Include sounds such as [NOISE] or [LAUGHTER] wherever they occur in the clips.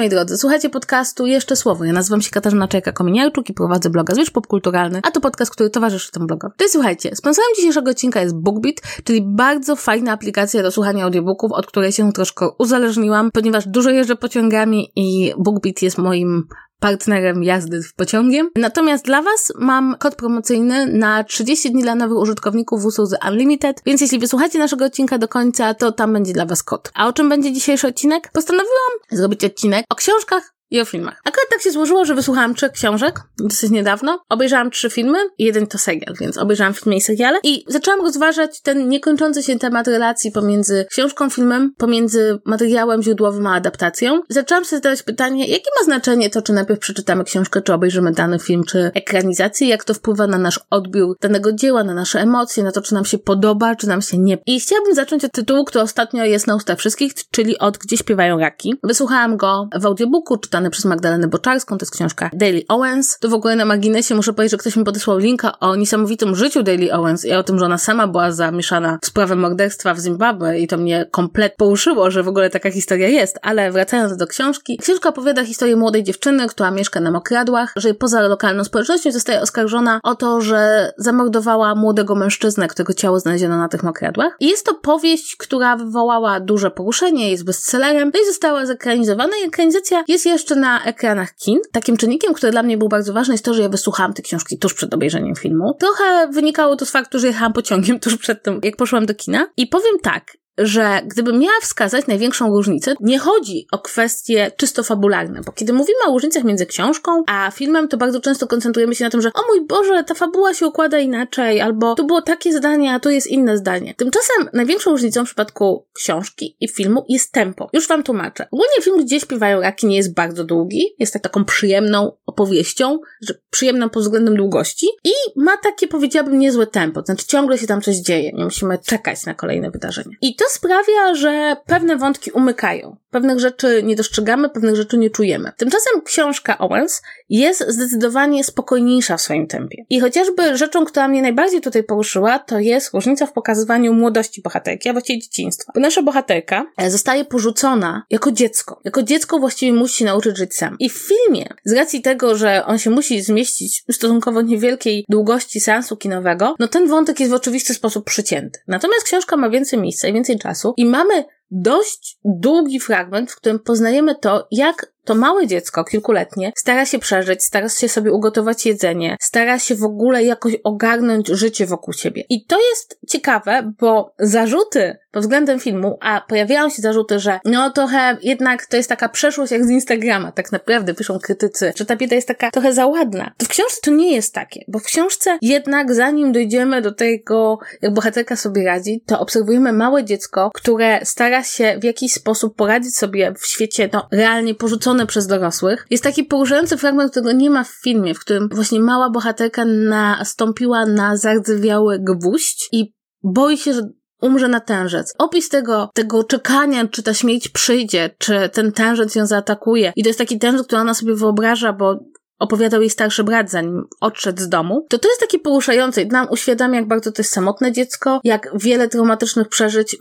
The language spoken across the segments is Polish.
moi drodzy, słuchajcie podcastu Jeszcze Słowo. Ja nazywam się Katarzyna Czajka-Kominiarczuk i prowadzę bloga Zwierz Popkulturalny, a to podcast, który towarzyszy temu blogowi. To słuchajcie, sponsorem dzisiejszego odcinka jest BookBeat, czyli bardzo fajna aplikacja do słuchania audiobooków, od której się troszkę uzależniłam, ponieważ dużo jeżdżę pociągami i BookBeat jest moim partnerem jazdy w pociągiem. Natomiast dla Was mam kod promocyjny na 30 dni dla nowych użytkowników w usłudze Unlimited, więc jeśli wysłuchacie naszego odcinka do końca, to tam będzie dla Was kod. A o czym będzie dzisiejszy odcinek? Postanowiłam zrobić odcinek o książkach i o filmach. Akurat tak się złożyło, że wysłuchałam trzech książek dosyć niedawno. Obejrzałam trzy filmy i jeden to serial, więc obejrzałam filmy i seriale i zaczęłam rozważać ten niekończący się temat relacji pomiędzy książką, filmem, pomiędzy materiałem źródłowym a adaptacją. Zaczęłam sobie zadać pytanie, jakie ma znaczenie to, czy najpierw przeczytamy książkę, czy obejrzymy dany film, czy ekranizację, jak to wpływa na nasz odbiór danego dzieła, na nasze emocje, na to, czy nam się podoba, czy nam się nie. I chciałabym zacząć od tytułu, który ostatnio jest na ustach wszystkich, czyli od Gdzie śpiewają raki. Wysłuchałam go w audiobooku, czytam napisane przez Magdalenę Boczarską, to jest książka Daily Owens. To w ogóle na marginesie muszę powiedzieć, że ktoś mi podesłał linka o niesamowitym życiu Daily Owens i o tym, że ona sama była zamieszana w sprawę morderstwa w Zimbabwe i to mnie komplet poruszyło, że w ogóle taka historia jest. Ale wracając do książki, książka opowiada historię młodej dziewczyny, która mieszka na Mokradłach, że poza lokalną społecznością zostaje oskarżona o to, że zamordowała młodego mężczyznę, którego ciało znaleziono na tych Mokradłach. I jest to powieść, która wywołała duże poruszenie, jest bestsellerem, no i została zekranizowana i ekranizacja jest jeszcze na ekranach kin. Takim czynnikiem, który dla mnie był bardzo ważny, jest to, że ja wysłuchałam te książki tuż przed obejrzeniem filmu. Trochę wynikało to z faktu, że jechałam pociągiem tuż przed tym, jak poszłam do kina. I powiem tak, że gdybym miała wskazać największą różnicę, nie chodzi o kwestie czysto fabularne, bo kiedy mówimy o różnicach między książką a filmem, to bardzo często koncentrujemy się na tym, że o mój Boże, ta fabuła się układa inaczej, albo tu było takie zdanie, a tu jest inne zdanie. Tymczasem największą różnicą w przypadku książki i filmu jest tempo. Już wam tłumaczę. Ogólnie film, gdzie śpiewają raki, nie jest bardzo długi, jest tak taką przyjemną opowieścią, że przyjemną pod względem długości i ma takie, powiedziałabym, niezłe tempo, znaczy ciągle się tam coś dzieje, nie musimy czekać na kolejne wydarzenia. I to sprawia, że pewne wątki umykają. Pewnych rzeczy nie dostrzegamy, pewnych rzeczy nie czujemy. Tymczasem książka Owens jest zdecydowanie spokojniejsza w swoim tempie. I chociażby rzeczą, która mnie najbardziej tutaj poruszyła, to jest różnica w pokazywaniu młodości bohaterki, a właściwie dzieciństwa. Bo nasza bohaterka e, zostaje porzucona jako dziecko. Jako dziecko właściwie musi nauczyć żyć sam. I w filmie, z racji tego, że on się musi zmieścić w stosunkowo niewielkiej długości sensu kinowego, no ten wątek jest w oczywisty sposób przycięty. Natomiast książka ma więcej miejsca i więcej czasu i mamy dość długi fragment, w którym poznajemy to, jak to małe dziecko, kilkuletnie, stara się przeżyć, stara się sobie ugotować jedzenie, stara się w ogóle jakoś ogarnąć życie wokół siebie. I to jest ciekawe, bo zarzuty pod względem filmu, a pojawiają się zarzuty, że no trochę jednak to jest taka przeszłość jak z Instagrama, tak naprawdę piszą krytycy, że ta bieda jest taka trochę za ładna. To w książce to nie jest takie, bo w książce jednak zanim dojdziemy do tego, jak bohaterka sobie radzi, to obserwujemy małe dziecko, które stara się w jakiś sposób poradzić sobie w świecie, no, realnie porzucone przez dorosłych. Jest taki poruszający fragment, którego nie ma w filmie, w którym właśnie mała bohaterka nastąpiła na zardzewiały gwóźdź i boi się, że umrze na tężec. Opis tego, tego czekania, czy ta śmierć przyjdzie, czy ten tężec ją zaatakuje. I to jest taki tężec, który ona sobie wyobraża, bo opowiadał jej starszy brat, zanim odszedł z domu, to to jest takie poruszające i nam uświadamia, jak bardzo to jest samotne dziecko, jak wiele traumatycznych przeżyć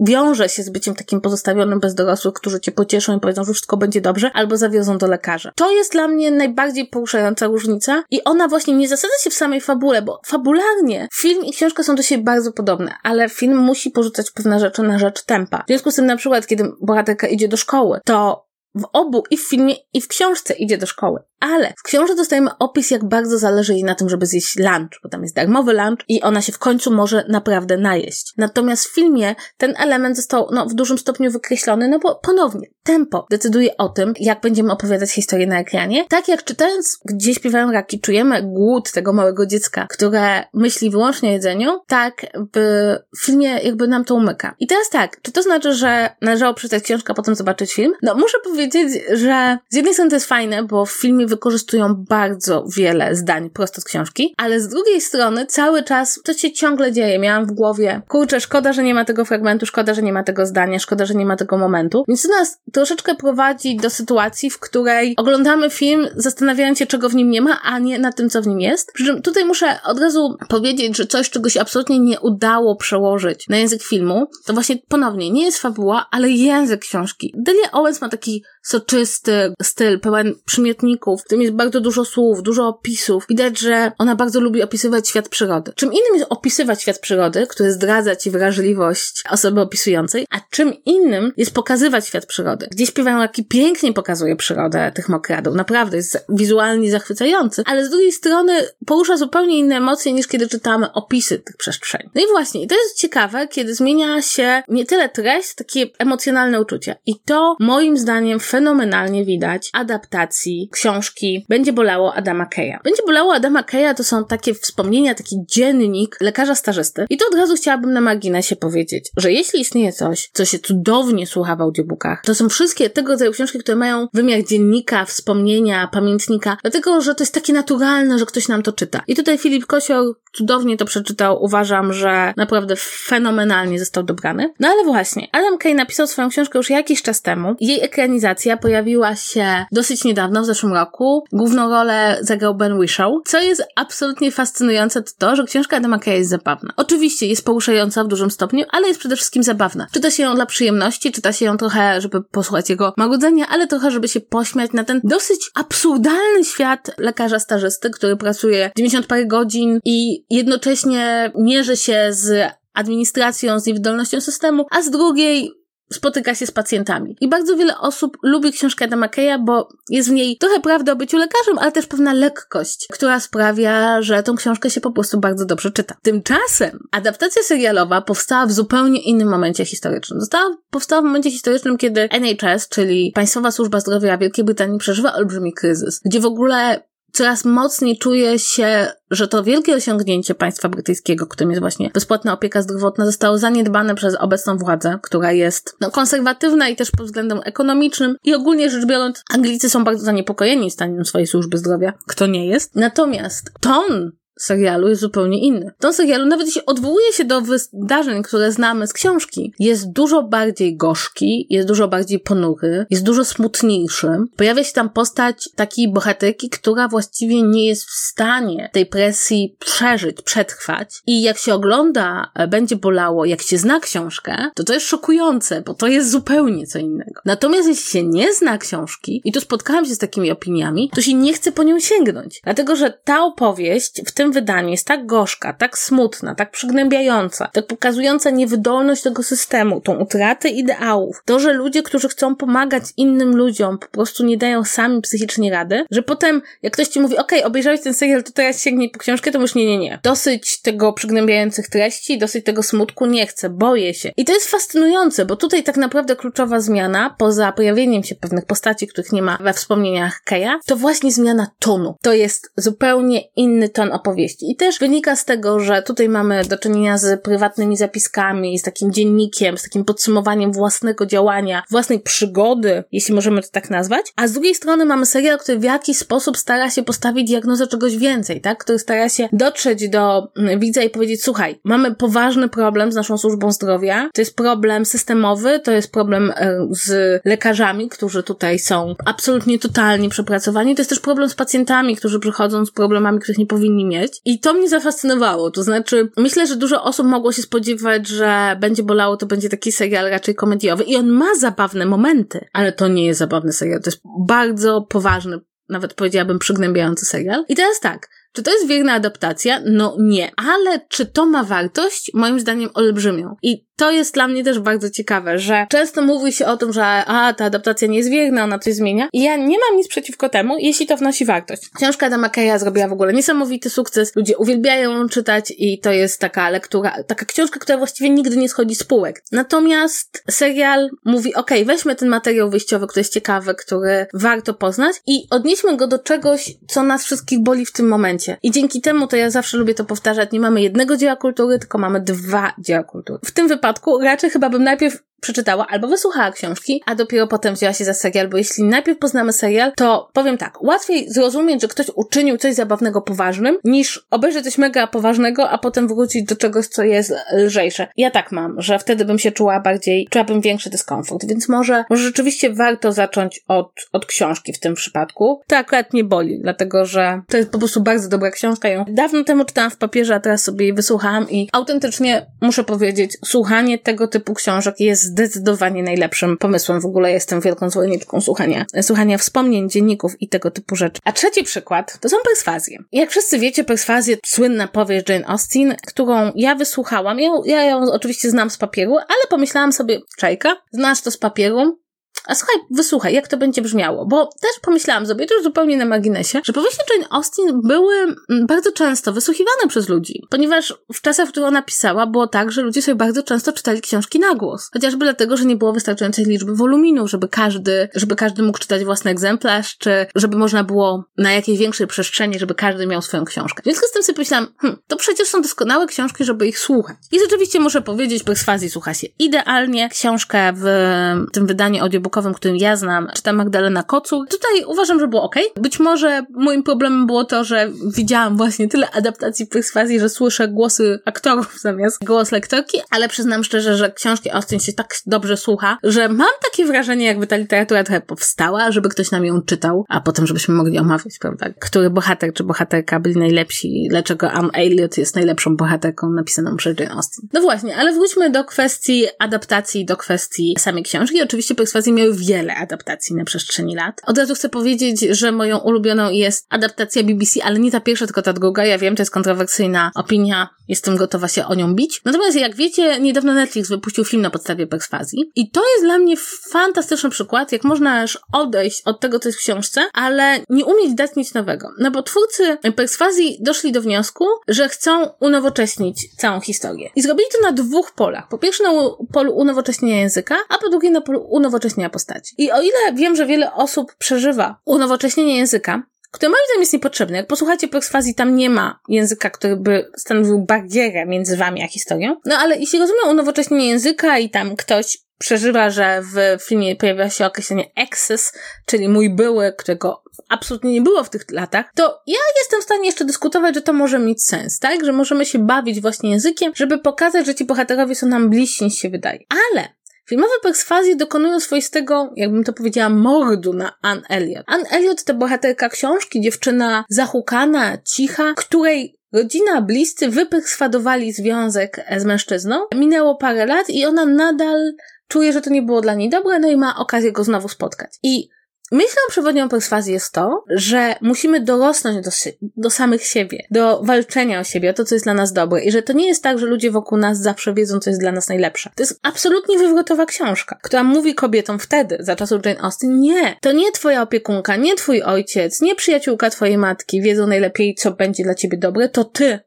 wiąże się z byciem takim pozostawionym bez dorosłych, którzy cię pocieszą i powiedzą, że wszystko będzie dobrze, albo zawiozą do lekarza. To jest dla mnie najbardziej poruszająca różnica i ona właśnie nie zasadza się w samej fabule, bo fabularnie film i książka są do siebie bardzo podobne, ale film musi porzucać pewne rzeczy na rzecz tempa. W związku z tym na przykład, kiedy bohaterka idzie do szkoły, to w obu, i w filmie, i w książce idzie do szkoły. Ale w książce dostajemy opis, jak bardzo zależy jej na tym, żeby zjeść lunch, bo tam jest darmowy lunch i ona się w końcu może naprawdę najeść. Natomiast w filmie ten element został no, w dużym stopniu wykreślony, no bo ponownie, tempo decyduje o tym, jak będziemy opowiadać historię na ekranie. Tak jak czytając Gdzie śpiewają raki, czujemy głód tego małego dziecka, które myśli wyłącznie o jedzeniu, tak w filmie jakby nam to umyka. I teraz tak, czy to znaczy, że należało przeczytać książkę, a potem zobaczyć film? No muszę powiedzieć, że z jednej strony to jest fajne, bo w filmie wykorzystują bardzo wiele zdań prosto z książki, ale z drugiej strony cały czas to się ciągle dzieje. Miałam w głowie, kurczę, szkoda, że nie ma tego fragmentu, szkoda, że nie ma tego zdania, szkoda, że nie ma tego momentu. Więc to nas troszeczkę prowadzi do sytuacji, w której oglądamy film, zastanawiając się, czego w nim nie ma, a nie na tym, co w nim jest. Przy czym tutaj muszę od razu powiedzieć, że coś, czego się absolutnie nie udało przełożyć na język filmu, to właśnie ponownie nie jest fabuła, ale język książki. Delia Owens ma taki soczysty styl, pełen przymiotników, w którym jest bardzo dużo słów, dużo opisów. Widać, że ona bardzo lubi opisywać świat przyrody. Czym innym jest opisywać świat przyrody, który zdradza ci wrażliwość osoby opisującej, a czym innym jest pokazywać świat przyrody. Gdzie śpiewają, jaki pięknie pokazuje przyrodę tych mokradów. Naprawdę jest wizualnie zachwycający, ale z drugiej strony porusza zupełnie inne emocje niż kiedy czytamy opisy tych przestrzeni. No i właśnie, i to jest ciekawe, kiedy zmienia się nie tyle treść, takie emocjonalne uczucia. I to moim zdaniem fenomenalnie widać adaptacji książki Będzie bolało Adama Keja. Będzie bolało Adama Keja to są takie wspomnienia, taki dziennik lekarza stażysty. I to od razu chciałabym na marginesie powiedzieć, że jeśli istnieje coś, co się cudownie słucha w audiobookach, to są wszystkie tego rodzaju książki, które mają wymiar dziennika, wspomnienia, pamiętnika, dlatego, że to jest takie naturalne, że ktoś nam to czyta. I tutaj Filip Kosior cudownie to przeczytał. Uważam, że naprawdę fenomenalnie został dobrany. No ale właśnie, Adam Kay napisał swoją książkę już jakiś czas temu. Jej ekranizacja pojawiła się dosyć niedawno, w zeszłym roku. Główną rolę zagrał Ben Whishaw. Co jest absolutnie fascynujące, to to, że książka Adama Kaya jest zabawna. Oczywiście jest poruszająca w dużym stopniu, ale jest przede wszystkim zabawna. Czyta się ją dla przyjemności, czyta się ją trochę, żeby posłuchać jego marudzenia, ale trochę, żeby się pośmiać na ten dosyć absurdalny świat lekarza stażysty, który pracuje 90 parę godzin i jednocześnie mierzy się z administracją, z niewydolnością systemu, a z drugiej spotyka się z pacjentami. I bardzo wiele osób lubi książkę Adama bo jest w niej trochę prawda o byciu lekarzem, ale też pewna lekkość, która sprawia, że tą książkę się po prostu bardzo dobrze czyta. Tymczasem adaptacja serialowa powstała w zupełnie innym momencie historycznym. Została, powstała w momencie historycznym, kiedy NHS, czyli Państwowa Służba Zdrowia Wielkiej Brytanii przeżywa olbrzymi kryzys, gdzie w ogóle coraz mocniej czuje się, że to wielkie osiągnięcie państwa brytyjskiego, którym jest właśnie bezpłatna opieka zdrowotna, zostało zaniedbane przez obecną władzę, która jest no, konserwatywna i też pod względem ekonomicznym. I ogólnie rzecz biorąc, Anglicy są bardzo zaniepokojeni staniem swojej służby zdrowia. Kto nie jest? Natomiast ton serialu jest zupełnie inny. W tym serialu, nawet jeśli odwołuje się do wydarzeń, które znamy z książki, jest dużo bardziej gorzki, jest dużo bardziej ponury, jest dużo smutniejszy. Pojawia się tam postać takiej bohaterki, która właściwie nie jest w stanie tej presji przeżyć, przetrwać. I jak się ogląda, będzie bolało, jak się zna książkę, to to jest szokujące, bo to jest zupełnie co innego. Natomiast jeśli się nie zna książki, i tu spotkałam się z takimi opiniami, to się nie chce po nią sięgnąć. Dlatego, że ta opowieść w tym tym wydaniu jest tak gorzka, tak smutna, tak przygnębiająca, tak pokazująca niewydolność tego systemu, tą utratę ideałów, to, że ludzie, którzy chcą pomagać innym ludziom, po prostu nie dają sami psychicznie rady, że potem, jak ktoś ci mówi, okej, okay, obejrzałeś ten serial, to teraz sięgnij po książkę, to już nie, nie, nie. Dosyć tego przygnębiających treści, dosyć tego smutku, nie chcę, boję się. I to jest fascynujące, bo tutaj tak naprawdę kluczowa zmiana, poza pojawieniem się pewnych postaci, których nie ma we wspomnieniach Keja, to właśnie zmiana tonu. To jest zupełnie inny ton opowieści opowieści. I też wynika z tego, że tutaj mamy do czynienia z prywatnymi zapiskami, z takim dziennikiem, z takim podsumowaniem własnego działania, własnej przygody, jeśli możemy to tak nazwać. A z drugiej strony mamy serial, który w jakiś sposób stara się postawić diagnozę czegoś więcej, tak? Który stara się dotrzeć do mm, widza i powiedzieć, słuchaj, mamy poważny problem z naszą służbą zdrowia, to jest problem systemowy, to jest problem e, z lekarzami, którzy tutaj są absolutnie totalnie przepracowani, to jest też problem z pacjentami, którzy przychodzą z problemami, których nie powinni mieć, i to mnie zafascynowało. To znaczy, myślę, że dużo osób mogło się spodziewać, że będzie bolało, to będzie taki serial raczej komediowy. I on ma zabawne momenty, ale to nie jest zabawny serial. To jest bardzo poważny, nawet powiedziałabym przygnębiający serial. I teraz tak, czy to jest wierna adaptacja? No nie. Ale czy to ma wartość? Moim zdaniem olbrzymią. I to jest dla mnie też bardzo ciekawe, że często mówi się o tym, że a, ta adaptacja nie jest wierna, ona coś zmienia. I ja nie mam nic przeciwko temu, jeśli to wnosi wartość. Książka Adama Keja zrobiła w ogóle niesamowity sukces. Ludzie uwielbiają ją czytać i to jest taka lektura, taka książka, która właściwie nigdy nie schodzi z półek. Natomiast serial mówi, ok, weźmy ten materiał wyjściowy, który jest ciekawy, który warto poznać i odnieśmy go do czegoś, co nas wszystkich boli w tym momencie. I dzięki temu, to ja zawsze lubię to powtarzać, nie mamy jednego dzieła kultury, tylko mamy dwa dzieła kultury. W tym wypadku raczej chyba bym najpierw przeczytała albo wysłuchała książki, a dopiero potem wzięła się za serial, bo jeśli najpierw poznamy serial, to powiem tak, łatwiej zrozumieć, że ktoś uczynił coś zabawnego poważnym, niż obejrzeć coś mega poważnego, a potem wrócić do czegoś, co jest lżejsze. Ja tak mam, że wtedy bym się czuła bardziej, czułabym większy dyskomfort, więc może, może rzeczywiście warto zacząć od, od książki w tym przypadku. To akurat nie boli, dlatego, że to jest po prostu bardzo dobra książka. Ją dawno temu czytałam w papierze, a teraz sobie jej wysłuchałam i autentycznie muszę powiedzieć, słuchanie tego typu książek jest zdecydowanie najlepszym pomysłem. W ogóle jestem wielką zwolenniczką słuchania, słuchania wspomnień, dzienników i tego typu rzeczy. A trzeci przykład to są perswazje. Jak wszyscy wiecie, perswazje, słynna powieść Jane Austen, którą ja wysłuchałam. Ja, ja ją oczywiście znam z papieru, ale pomyślałam sobie, czajka, znasz to z papieru, a słuchaj, wysłuchaj, jak to będzie brzmiało, bo też pomyślałam sobie, to już zupełnie na marginesie, że powieści Jane Austen były mm, bardzo często wysłuchiwane przez ludzi, ponieważ w czasach, w których ona pisała, było tak, że ludzie sobie bardzo często czytali książki na głos. Chociażby dlatego, że nie było wystarczającej liczby woluminów, żeby każdy, żeby każdy mógł czytać własny egzemplarz, czy żeby można było na jakiejś większej przestrzeni, żeby każdy miał swoją książkę. W związku z tym sobie pomyślałam, hm, to przecież są doskonałe książki, żeby ich słuchać. I rzeczywiście muszę powiedzieć, perswazji słucha się idealnie. Książkę w tym wydaniu audiobooku językowym, którym ja znam, czyta Magdalena Kocur. Tutaj uważam, że było ok. Być może moim problemem było to, że widziałam właśnie tyle adaptacji perswazji, że słyszę głosy aktorów [LAUGHS] zamiast głos lektorki, ale przyznam szczerze, że książki Austin się tak dobrze słucha, że mam takie wrażenie, jakby ta literatura trochę powstała, żeby ktoś nam ją czytał, a potem żebyśmy mogli omawiać, prawda? Który bohater czy bohaterka byli najlepsi, dlaczego Am Elliot jest najlepszą bohaterką napisaną przez Jane Austen. No właśnie, ale wróćmy do kwestii adaptacji, do kwestii samej książki. Oczywiście perswazji wiele adaptacji na przestrzeni lat. Od razu chcę powiedzieć, że moją ulubioną jest adaptacja BBC, ale nie ta pierwsza, tylko ta druga. Ja wiem, to jest kontrowersyjna opinia, jestem gotowa się o nią bić. Natomiast jak wiecie, niedawno Netflix wypuścił film na podstawie perswazji i to jest dla mnie fantastyczny przykład, jak można już odejść od tego, co jest w książce, ale nie umieć dać nic nowego. No bo twórcy perswazji doszli do wniosku, że chcą unowocześnić całą historię. I zrobili to na dwóch polach. Po pierwsze na polu unowocześnienia języka, a po drugie na polu unowocześnienia postaci. I o ile wiem, że wiele osób przeżywa unowocześnienie języka, które moim zdaniem jest niepotrzebne. Jak posłuchacie perswazji, tam nie ma języka, który by stanowił barierę między wami a historią. No ale jeśli rozumiem unowocześnienie języka i tam ktoś przeżywa, że w filmie pojawia się określenie exes, czyli mój były, którego absolutnie nie było w tych latach, to ja jestem w stanie jeszcze dyskutować, że to może mieć sens, tak? Że możemy się bawić właśnie językiem, żeby pokazać, że ci bohaterowie są nam bliżsi niż się wydaje. Ale Filmowe perswazje dokonują swoistego, jakbym to powiedziała, mordu na Anne Elliot. Anne Elliot to bohaterka książki, dziewczyna zahukana, cicha, której Rodzina, bliscy wyperswadowali związek z mężczyzną. Minęło parę lat i ona nadal czuje, że to nie było dla niej dobre, no i ma okazję go znowu spotkać. I Myślą przewodnią perswazji jest to, że musimy dorosnąć do, do samych siebie, do walczenia o siebie, o to, co jest dla nas dobre i że to nie jest tak, że ludzie wokół nas zawsze wiedzą, co jest dla nas najlepsze. To jest absolutnie wywrotowa książka, która mówi kobietom wtedy, za czasów Jane Austen, nie, to nie twoja opiekunka, nie twój ojciec, nie przyjaciółka twojej matki wiedzą najlepiej, co będzie dla ciebie dobre, to ty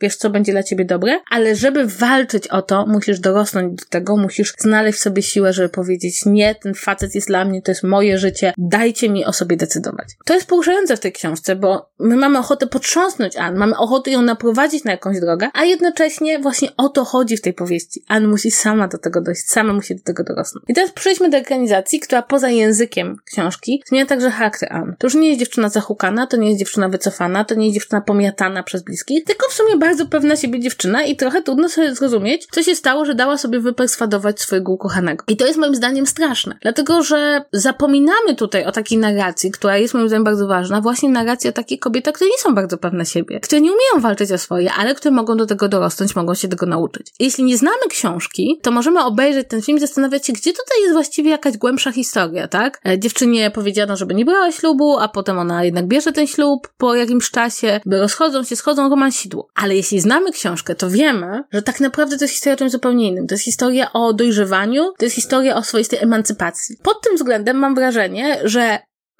wiesz, co będzie dla ciebie dobre, ale żeby walczyć o to, musisz dorosnąć do tego, musisz znaleźć sobie siłę, żeby powiedzieć, nie, ten facet jest dla mnie, to jest moje życie, dajcie mi o sobie decydować. To jest poruszające w tej książce, bo my mamy ochotę potrząsnąć Ann, mamy ochotę ją naprowadzić na jakąś drogę, a jednocześnie właśnie o to chodzi w tej powieści. Ann musi sama do tego dojść, sama musi do tego dorosnąć. I teraz przejdźmy do ekranizacji, która poza językiem książki zmienia także charakter Ann. To już nie jest dziewczyna zahukana, to nie jest dziewczyna wycofana, to nie jest dziewczyna pomiatana przez bliskich, tylko w sumie pewna siebie dziewczyna i trochę trudno sobie zrozumieć, co się stało, że dała sobie wyperswadować swojego ukochanego. I to jest moim zdaniem straszne, dlatego że zapominamy tutaj o takiej narracji, która jest moim zdaniem bardzo ważna, właśnie narracji o takich kobietach, które nie są bardzo pewne siebie, które nie umieją walczyć o swoje, ale które mogą do tego dorosnąć, mogą się tego nauczyć. Jeśli nie znamy książki, to możemy obejrzeć ten film zastanawiać się, gdzie tutaj jest właściwie jakaś głębsza historia, tak? E, dziewczynie powiedziano, żeby nie brała ślubu, a potem ona jednak bierze ten ślub po jakimś czasie, rozchodzą się, schodzą romansidło. Ale jeśli znamy książkę, to wiemy, że tak naprawdę to jest historia o czymś zupełnie innym. To jest historia o dojrzewaniu, to jest historia o swoistej emancypacji. Pod tym względem mam wrażenie, że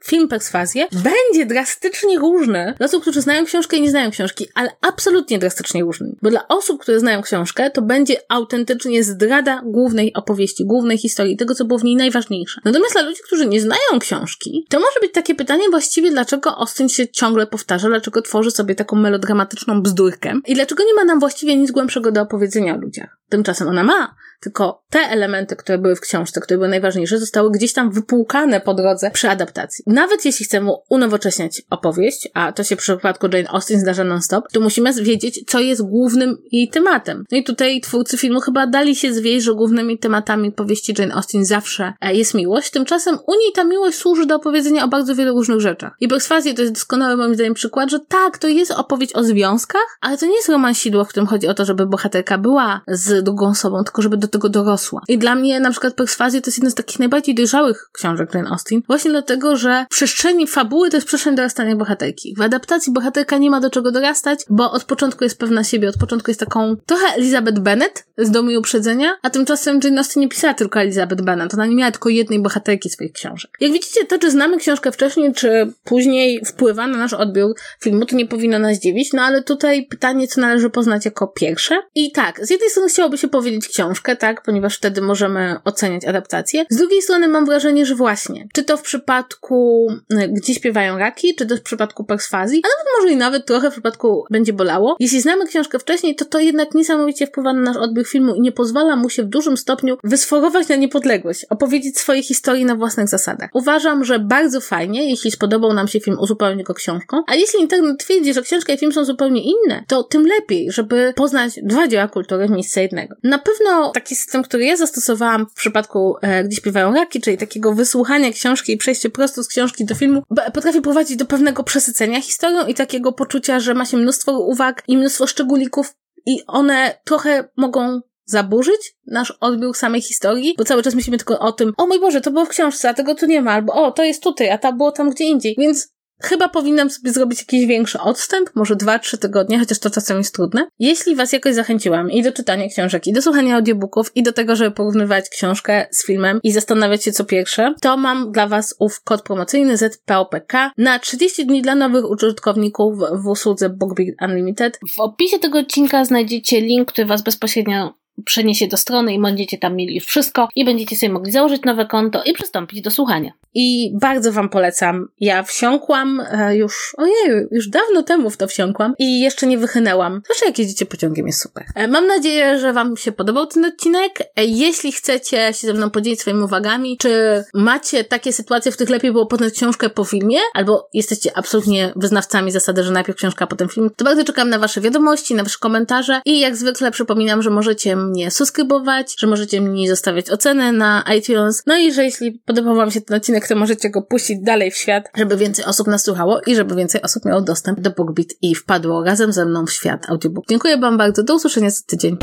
film Perswazję będzie drastycznie różny dla osób, którzy znają książkę i nie znają książki, ale absolutnie drastycznie różny. Bo dla osób, które znają książkę, to będzie autentycznie zdrada głównej opowieści, głównej historii, tego, co było w niej najważniejsze. Natomiast dla ludzi, którzy nie znają książki, to może być takie pytanie właściwie, dlaczego Austin się ciągle powtarza, dlaczego tworzy sobie taką melodramatyczną bzdurkę i dlaczego nie ma nam właściwie nic głębszego do opowiedzenia o ludziach. Tymczasem ona ma, tylko te elementy, które były w książce, które były najważniejsze, zostały gdzieś tam wypłukane po drodze przy adaptacji. Nawet jeśli chcemy unowocześniać opowieść, a to się w przypadku Jane Austen zdarza non-stop, to musimy wiedzieć, co jest głównym jej tematem. No i tutaj twórcy filmu chyba dali się zwieść, że głównymi tematami powieści Jane Austen zawsze e, jest miłość. Tymczasem u niej ta miłość służy do opowiedzenia o bardzo wielu różnych rzeczach. I Perswazję to jest doskonały moim zdaniem przykład, że tak, to jest opowieść o związkach, ale to nie jest romansidło, w którym chodzi o to, żeby bohaterka była z z drugą osobą, tylko żeby do tego dorosła. I dla mnie na przykład Perswazja to jest jedna z takich najbardziej dojrzałych książek Jane Austen, właśnie dlatego, że w przestrzeni fabuły to jest przestrzeń dorastania bohaterki. W adaptacji bohaterka nie ma do czego dorastać, bo od początku jest pewna siebie, od początku jest taką trochę Elizabeth Bennet z Domu i Uprzedzenia, a tymczasem Jane Austen nie pisała tylko Elizabeth Bennet, ona nie miała tylko jednej bohaterki swoich książek. Jak widzicie, to czy znamy książkę wcześniej, czy później wpływa na nasz odbiór filmu, to nie powinno nas dziwić, no ale tutaj pytanie, co należy poznać jako pierwsze. I tak, z jednej strony chciałoby się powiedzieć książkę, tak, ponieważ wtedy możemy oceniać adaptację. Z drugiej strony mam wrażenie, że właśnie, czy to w przypadku y, Gdzie śpiewają raki, czy to w przypadku perswazji, a nawet może i nawet trochę w przypadku Będzie bolało. Jeśli znamy książkę wcześniej, to to jednak niesamowicie wpływa na nasz odbiór filmu i nie pozwala mu się w dużym stopniu wysforować na niepodległość, opowiedzieć swojej historii na własnych zasadach. Uważam, że bardzo fajnie, jeśli spodobał nam się film, uzupełnić go książką, a jeśli internet twierdzi, że książka i film są zupełnie inne, to tym lepiej, żeby poznać dwa dzieła kultury w miejsce jednego. Na pewno taki system, który ja zastosowałam w przypadku e, Gdzie śpiewają raki, czyli takiego wysłuchania książki i przejście prosto z książki do filmu, potrafi prowadzić do pewnego przesycenia historią i takiego poczucia, że ma się mnóstwo uwag i mnóstwo szczególików i one trochę mogą zaburzyć nasz odbiór samej historii, bo cały czas myślimy tylko o tym, o mój Boże, to było w książce, a tego tu nie ma, albo o, to jest tutaj, a to było tam gdzie indziej. Więc Chyba powinnam sobie zrobić jakiś większy odstęp, może dwa, trzy tygodnie, chociaż to czasem jest trudne. Jeśli Was jakoś zachęciłam i do czytania książek, i do słuchania audiobooków, i do tego, żeby porównywać książkę z filmem i zastanawiać się co pierwsze, to mam dla Was ów kod promocyjny ZPOPK na 30 dni dla nowych użytkowników w usłudze BookBeat Unlimited. W opisie tego odcinka znajdziecie link, który Was bezpośrednio przeniesie do strony i będziecie tam mieli już wszystko i będziecie sobie mogli założyć nowe konto i przystąpić do słuchania. I bardzo Wam polecam. Ja wsiąkłam e, już, ojej, już dawno temu w to wsiąkłam i jeszcze nie wychynęłam. Zwłaszcza jak jedziecie pociągiem, jest super. E, mam nadzieję, że Wam się podobał ten odcinek. E, jeśli chcecie się ze mną podzielić swoimi uwagami, czy macie takie sytuacje, w których lepiej było poznać książkę po filmie, albo jesteście absolutnie wyznawcami zasady, że najpierw książka, a potem film, to bardzo czekam na Wasze wiadomości, na Wasze komentarze i jak zwykle przypominam, że możecie mnie subskrybować, że możecie mi zostawiać oceny na iTunes, no i że jeśli podobał Wam się ten odcinek, to możecie go puścić dalej w świat, żeby więcej osób nas słuchało i żeby więcej osób miało dostęp do BookBeat i wpadło razem ze mną w świat audiobook. Dziękuję Wam bardzo, do usłyszenia za tydzień.